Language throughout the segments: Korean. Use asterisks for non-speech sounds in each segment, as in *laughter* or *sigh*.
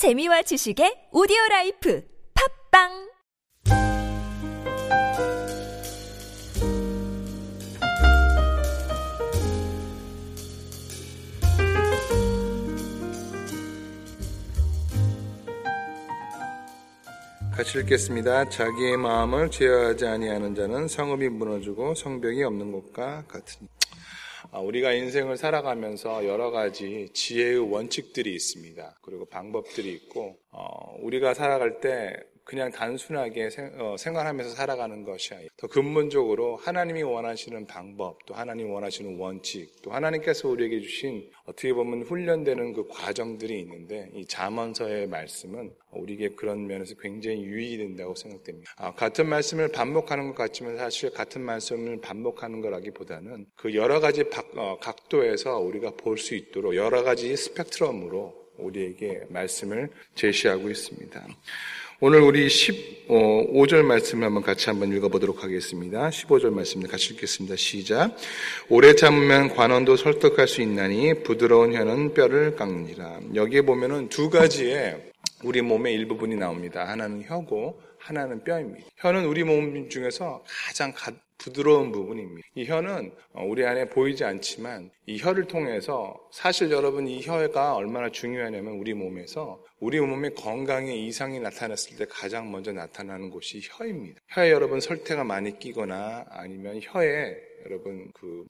재미와 지식의 오디오 라이프 팟빵 같이 읽겠습니다. 자기의 마음을 제어하지 아니하는 자는 성읍이 무너지고 성벽이 없는 것과 같으니. 아, 우리가 인생을 살아가면서 여러 가지 지혜의 원칙들이 있습니다. 그리고 방법들이 있고, 어, 우리가 살아갈 때 그냥 단순하게 생, 어, 생활하면서 살아가는 것이 아니라 더 근본적으로 하나님이 원하시는 방법, 또 하나님이 원하시는 원칙, 또 하나님께서 우리에게 주신 어떻게 보면 훈련되는 그 과정들이 있는데 이 잠언서의 말씀은 우리에게 그런 면에서 굉장히 유익이 된다고 생각됩니다. 아, 같은 말씀을 반복하는 것 같지만 사실 같은 말씀을 반복하는 거라기보다는 그 여러 가지 박, 어, 각도에서 우리가 볼 수 있도록 여러 가지 스펙트럼으로 우리에게 말씀을 제시하고 있습니다. 오늘 우리 15절 말씀을 한번 같이 한번 읽어보도록 하겠습니다. 15절 말씀 같이 읽겠습니다. 시작. 오래 참으면 관원도 설득할 수 있나니 부드러운 혀는 뼈를 깎니라. 여기에 보면은 두 가지의 우리 몸의 일부분이 나옵니다. 하나는 혀고 하나는 뼈입니다. 혀는 우리 몸 중에서 가장 부드러운 부분입니다. 이 혀는 우리 안에 보이지 않지만 이 혀를 통해서 사실 여러분 이 혀가 얼마나 중요하냐면 우리 몸에서 우리 몸에 건강에 이상이 나타났을 때 가장 먼저 나타나는 곳이 혀입니다. 혀에 여러분 설태가 많이 끼거나 아니면 혀에 여러분 그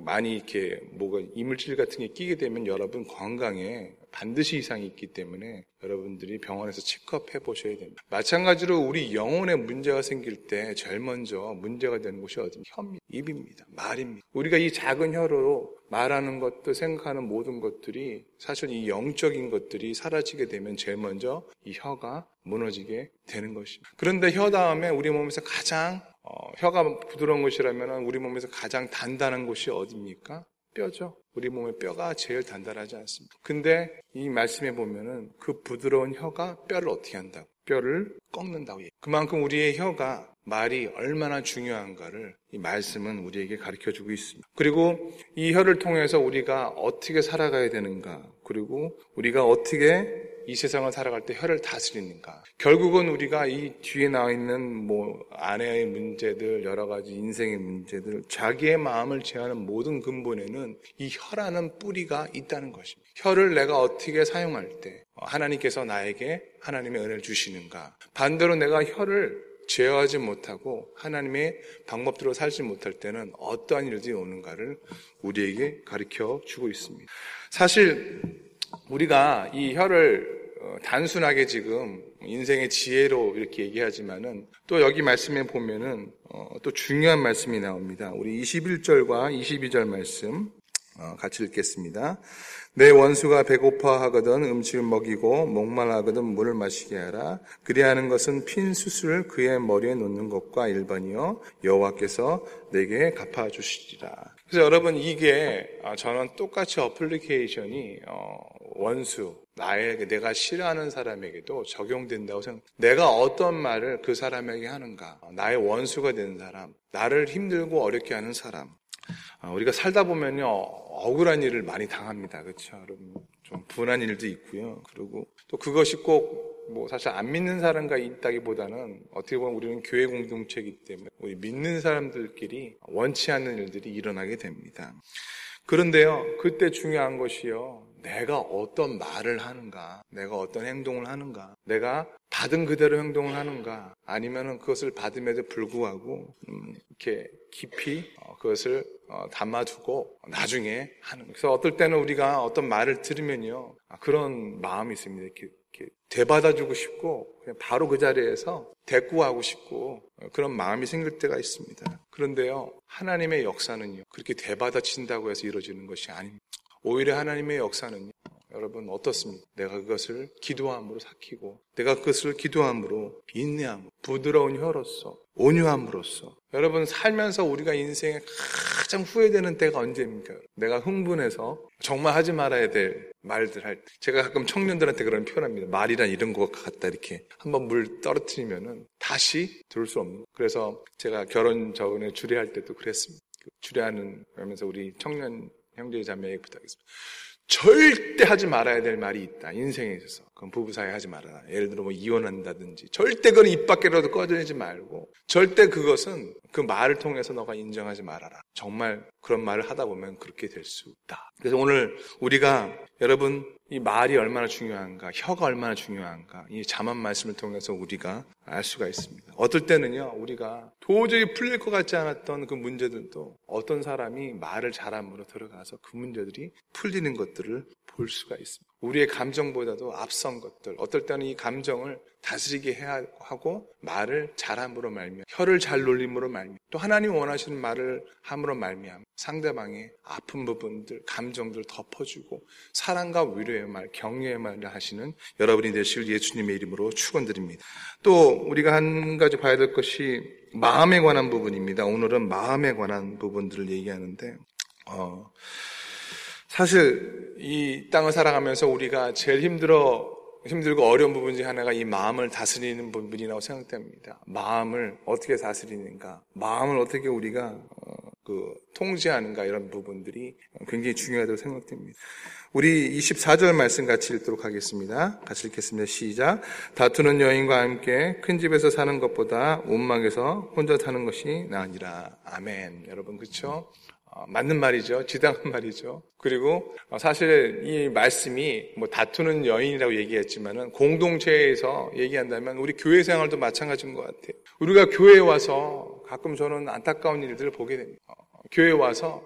많이 이렇게 뭐가 이물질 같은 게 끼게 되면 여러분 건강에 반드시 이상이 있기 때문에 여러분들이 병원에서 체크업 해 보셔야 됩니다. 마찬가지로 우리 영혼에 문제가 생길 때 제일 먼저 문제가 되는 곳이 어디? 혀입니다. 입입니다. 말입니다. 우리가 이 작은 혀로 말하는 것도 생각하는 모든 것들이 사실 이 영적인 것들이 사라지게 되면 제일 먼저 이 혀가 무너지게 되는 것입니다. 그런데 혀 다음에 우리 몸에서 가장 어, 혀가 부드러운 곳이라면 우리 몸에서 가장 단단한 곳이 어디입니까? 뼈죠. 우리 몸의 뼈가 제일 단단하지 않습니다. 근데 이 말씀에 보면은 그 부드러운 혀가 뼈를 어떻게 한다고? 뼈를 꺾는다고 해요. 그만큼 우리의 혀가 말이 얼마나 중요한가를 이 말씀은 우리에게 가르쳐 주고 있습니다. 그리고 이 혀를 통해서 우리가 어떻게 살아가야 되는가, 그리고 우리가 어떻게 이 세상을 살아갈 때 혀를 다스리는가. 결국은 우리가 이 뒤에 나와 있는 뭐 아내의 문제들, 여러 가지 인생의 문제들, 자기의 마음을 제하는 모든 근본에는 이 혀라는 뿌리가 있다는 것입니다. 혀를 내가 어떻게 사용할 때 하나님께서 나에게 하나님의 은혜를 주시는가. 반대로 내가 혀를 제어하지 못하고 하나님의 방법대로 살지 못할 때는 어떠한 일들이 오는가를 우리에게 가르쳐 주고 있습니다. 사실 우리가 이 혀를 어, 단순하게 지금 인생의 지혜로 이렇게 얘기하지만은 또 여기 말씀에 보면은 어, 또 중요한 말씀이 나옵니다. 우리 21절과 22절 말씀 어, 같이 읽겠습니다. 내 원수가 배고파 하거든 음식을 먹이고 목말하거든 물을 마시게 하라. 그리하는 것은 핀 수술을 그의 머리에 놓는 것과 일반이요 여호와께서 내게 갚아 주시리라. 그래서 여러분 이게 저는 똑같이 어플리케이션이 원수 나에게 내가 싫어하는 사람에게도 적용된다고 생각. 내가 어떤 말을 그 사람에게 하는가? 나의 원수가 된 사람, 나를 힘들고 어렵게 하는 사람. 아, 우리가 살다 보면요 억울한 일을 많이 당합니다. 그렇죠, 여러분? 좀 분한 일도 있고요. 그리고 또 그것이 꼭 뭐 사실 안 믿는 사람과 있다기보다는 어떻게 보면 우리는 교회 공동체이기 때문에 우리 믿는 사람들끼리 원치 않는 일들이 일어나게 됩니다. 그런데요, 그때 중요한 것이요. 내가 어떤 말을 하는가, 내가 어떤 행동을 하는가, 내가 받은 그대로 행동을 하는가, 아니면은 그것을 받음에도 불구하고 음, 이렇게 깊이 어, 그것을 어, 담아두고 나중에 하는. 그래서 어떨 때는 우리가 어떤 말을 들으면요, 아, 그런 마음이 있습니다. 이렇게, 이렇게 되받아주고 싶고 그냥 바로 그 자리에서 대꾸하고 싶고 어, 그런 마음이 생길 때가 있습니다. 그런데요, 하나님의 역사는요, 그렇게 되받아친다고 해서 이루어지는 것이 아닙니다. 오히려 하나님의 역사는 여러분 어떻습니까? 내가 그것을 기도함으로 삭히고 내가 그것을 기도함으로 인내함으로 부드러운 혀로서 온유함으로써 여러분 살면서 우리가 인생에 가장 후회되는 때가 언제입니까? 내가 흥분해서 정말 하지 말아야 될 말들 할 때. 제가 가끔 청년들한테 그런 표현합니다. 말이란 이런 것 같다 이렇게 한번 물 떨어뜨리면은 다시 들을 수 없는. 그래서 제가 결혼 전에 주례할 때도 그랬습니다. 그 주례하는 그러면서 우리 청년 형제 자매에게 부탁했습니다. 절대 하지 말아야 될 말이 있다. 인생에 있어서. 그건 부부 사이 하지 말아라. 예를 들어 뭐 이혼한다든지. 절대 그건 입 밖에라도 꺼내지 말고. 절대 그것은 그 말을 통해서 너가 인정하지 말아라. 정말 그런 말을 하다 보면 그렇게 될 수 있다. 그래서 오늘 우리가 여러분 이 말이 얼마나 중요한가, 혀가 얼마나 중요한가, 이 자만 말씀을 통해서 우리가 알 수가 있습니다. 어떨 때는요, 우리가 도저히 풀릴 것 같지 않았던 그 문제들도 어떤 사람이 말을 잘함으로 들어가서 그 문제들이 풀리는 것들을 볼 수가 있습니다. 우리의 감정보다도 앞선 것들, 어떨 때는 이 감정을 다스리게 해야 하고 말을 잘함으로 말미암 혀를 잘 놀림으로 말미암 또 하나님 원하시는 말을 함으로 말미암 상대방의 아픈 부분들, 감정들 덮어주고 사랑과 위로의 말, 격려의 말을 하시는 여러분이 되실 예수님의 이름으로 축원드립니다. 또 우리가 한 가지 봐야 될 것이 마음에 관한 부분입니다. 오늘은 마음에 관한 부분들을 얘기하는데 어, 사실 이 땅을 살아가면서 우리가 제일 힘들어 힘들고 어려운 부분 중 하나가 이 마음을 다스리는 부분이라고 생각됩니다. 마음을 어떻게 다스리는가, 마음을 어떻게 우리가 어, 그 통제하는가 이런 부분들이 굉장히 중요하다고 생각됩니다. 우리 24절 말씀 같이 읽도록 하겠습니다. 같이 읽겠습니다. 시작. 다투는 여인과 함께 큰 집에서 사는 것보다 온막에서 혼자 사는 것이 나으니라. 아멘. 여러분 그렇죠? 어, 맞는 말이죠. *laughs* 지당한 말이죠. 그리고 어, 사실 이 말씀이 뭐 다투는 여인이라고 얘기했지만은 공동체에서 얘기한다면 우리 교회 생활도 마찬가지인 것 같아요. 우리가 교회에 와서 가끔 저는 안타까운 일들을 보게 됩니다. 어, 교회에 와서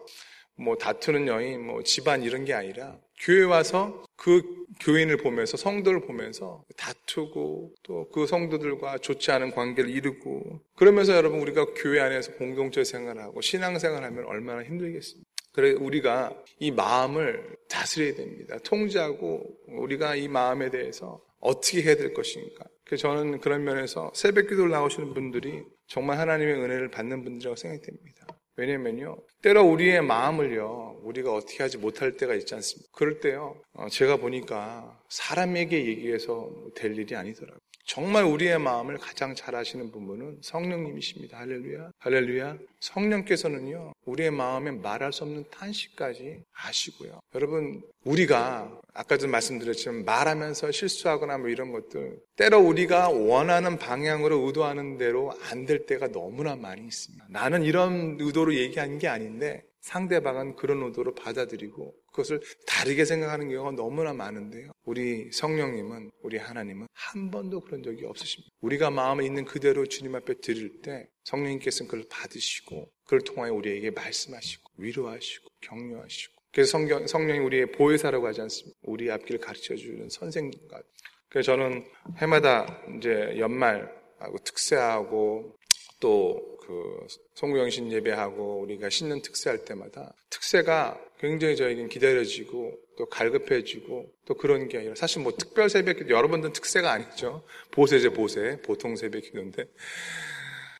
뭐 다투는 여인, 뭐 집안 이런 게 아니라 교회 와서 그 교인을 보면서 성도를 보면서 다투고 또 그 성도들과 좋지 않은 관계를 이루고 그러면서 여러분 우리가 교회 안에서 공동체 생활하고 신앙생활하면 얼마나 힘들겠습니까? 그래 우리가 이 마음을 다스려야 됩니다. 통제하고 우리가 이 마음에 대해서 어떻게 해야 될 것인가? 그래서 저는 그런 면에서 새벽 기도를 나오시는 분들이 정말 하나님의 은혜를 받는 분들이라고 생각됩니다. 왜냐면요. 때로 우리의 마음을요, 우리가 어떻게 하지 못할 때가 있지 않습니까? 그럴 때요, 어, 제가 보니까 사람에게 얘기해서 될 일이 아니더라고요. 정말 우리의 마음을 가장 잘 아시는 분은 성령님이십니다. 할렐루야. 할렐루야. 성령께서는요, 우리의 마음에 말할 수 없는 탄식까지 아시고요. 여러분, 우리가 아까도 말씀드렸지만 말하면서 실수하거나 뭐 이런 것들 때로 우리가 원하는 방향으로 의도하는 대로 안 될 때가 너무나 많이 있습니다. 나는 이런 의도로 얘기한 게 아닌데 상대방은 그런 의도로 받아들이고 그것을 다르게 생각하는 경우가 너무나 많은데요. 우리 성령님은, 우리 하나님은 한 번도 그런 적이 없으십니다. 우리가 마음에 있는 그대로 주님 앞에 드릴 때 성령님께서는 그걸 받으시고 그걸 통하여 우리에게 말씀하시고 위로하시고 격려하시고 그래서 성경, 성령이 우리의 보혜사라고 하지 않습니까? 우리 앞길을 가르쳐 주는 선생님과. 그래서 저는 해마다 이제 연말하고 특세하고 또 그 송구영신 예배하고 우리가 신년 특세할 때마다 특세가 굉장히 저에겐 기다려지고 또 갈급해지고 또 그런 게 아니라 사실 뭐 특별 새벽 기도 여러분들은 특세가 아니죠. 보세제 보세 보통 새벽 기도인데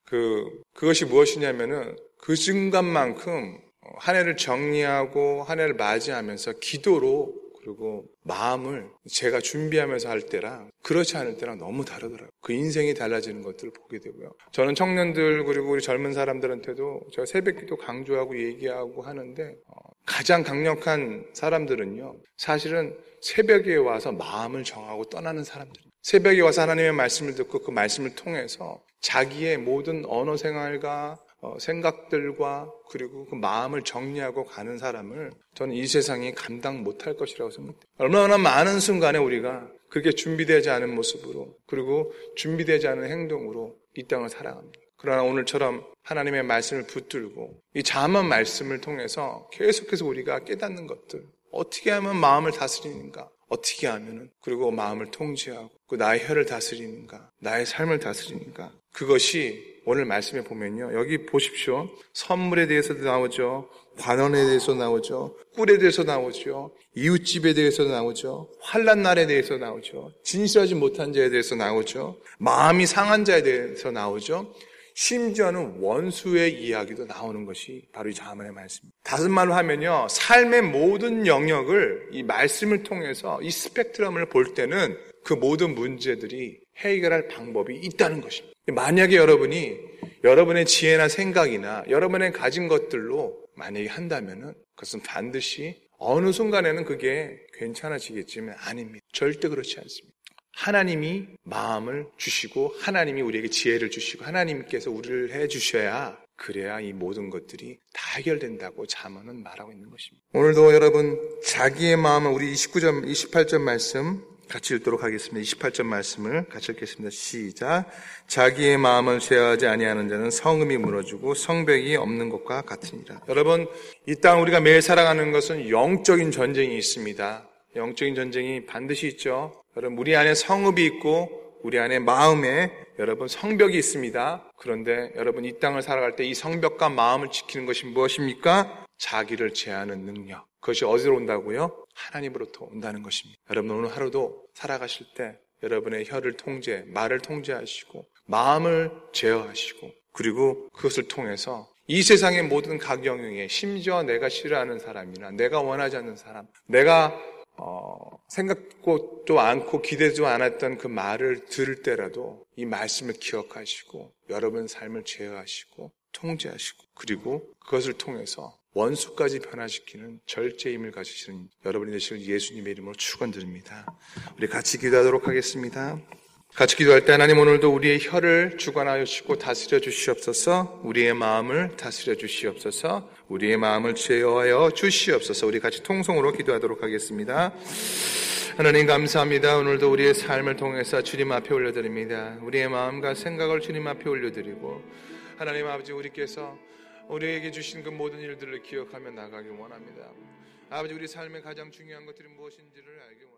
그 그것이 무엇이냐면은 그 순간만큼 한 해를 정리하고 한 해를 맞이하면서 기도로 그리고 마음을 제가 준비하면서 할 때랑 그렇지 않을 때랑 너무 다르더라고요. 그 인생이 달라지는 것들을 보게 되고요. 저는 청년들 그리고 우리 젊은 사람들한테도 제가 새벽기도 강조하고 얘기하고 하는데 어, 가장 강력한 사람들은요. 사실은 새벽에 와서 마음을 정하고 떠나는 사람들입니다. 새벽에 와서 하나님의 말씀을 듣고 그 말씀을 통해서 자기의 모든 언어 생활과 어, 생각들과 그리고 그 마음을 정리하고 가는 사람을 저는 이 세상이 감당 못할 것이라고 생각해요. 얼마나 많은 순간에 우리가 그렇게 준비되지 않은 모습으로 그리고 준비되지 않은 행동으로 이 땅을 살아갑니다. 그러나 오늘처럼 하나님의 말씀을 붙들고 이 자만 말씀을 통해서 계속해서 우리가 깨닫는 것들 어떻게 하면 마음을 다스리는가 어떻게 하면은 그리고 마음을 통제하고 그 나의 혀를 다스리는가 나의 삶을 다스리는가 그것이 오늘 말씀에 보면요. 여기 보십시오. 선물에 대해서도 나오죠. 관원에 대해서 나오죠. 꿀에 대해서 나오죠. 이웃집에 대해서 나오죠. 환란 날에 대해서 나오죠. 진실하지 못한 자에 대해서 나오죠. 마음이 상한 자에 대해서 나오죠. 심지어는 원수의 이야기도 나오는 것이 바로 이 자문의 말씀입니다. 다섯 말로 하면요. 삶의 모든 영역을 이 말씀을 통해서 이 스펙트럼을 볼 때는 그 모든 문제들이 해결할 방법이 있다는 것입니다. 만약에 여러분이 여러분의 지혜나 생각이나 여러분의 가진 것들로 만약에 한다면은 그것은 반드시 어느 순간에는 그게 괜찮아지겠지만 아닙니다. 절대 그렇지 않습니다. 하나님이 마음을 주시고 하나님이 우리에게 지혜를 주시고 하나님께서 우리를 해 주셔야 그래야 이 모든 것들이 다 해결된다고 자문은 말하고 있는 것입니다. 오늘도 여러분 자기의 마음을 우리 29점 28점 말씀 같이 읽도록 하겠습니다. 28점 말씀을 같이 읽겠습니다. 시작. 자기의 마음을 제어하지 아니하는 자는 성음이 무너지고 성벽이 없는 것과 같으니라. 여러분, 이 땅 우리가 매일 살아가는 것은 영적인 전쟁이 있습니다. 영적인 전쟁이 반드시 있죠. 여러분, 우리 안에 성읍이 있고 우리 안에 마음에 여러분 성벽이 있습니다. 그런데 여러분 이 땅을 살아갈 때 이 성벽과 마음을 지키는 것이 무엇입니까? 자기를 제하는 능력. 그것이 어디로 온다고요? 하나님으로부터 온다는 것입니다. 여러분 오늘 하루도 살아가실 때 여러분의 혀를 통제, 말을 통제하시고 마음을 제어하시고 그리고 그것을 통해서 이 세상의 모든 가경영에 심지어 내가 싫어하는 사람이나 내가 원하지 않는 사람, 내가 어, 생각도 않고 기대도 않았던 그 말을 들을 때라도 이 말씀을 기억하시고 여러분 삶을 제어하시고 통제하시고 그리고 그것을 통해서 원수까지 변화시키는 절제 힘을 가지시는 여러분이 되시길 예수님의 이름으로 축원드립니다. 우리 같이 기도하도록 하겠습니다. 같이 기도할 때 하나님 오늘도 우리의 혀를 주관하여 주시고 다스려 주시옵소서 우리의 마음을 다스려 주시옵소서 우리의 마음을 제어하여 주시옵소서 우리 같이 통성으로 기도하도록 하겠습니다. 하나님 감사합니다. 오늘도 우리의 삶을 통해서 주님 앞에 올려드립니다. 우리의 마음과 생각을 주님 앞에 올려드리고 하나님 아버지 우리께서 우리에게 주신 그 모든 일들을 기억하며 나가기 원합니다. 아버지 우리 삶의 가장 중요한 것들이 무엇인지를 원합니다.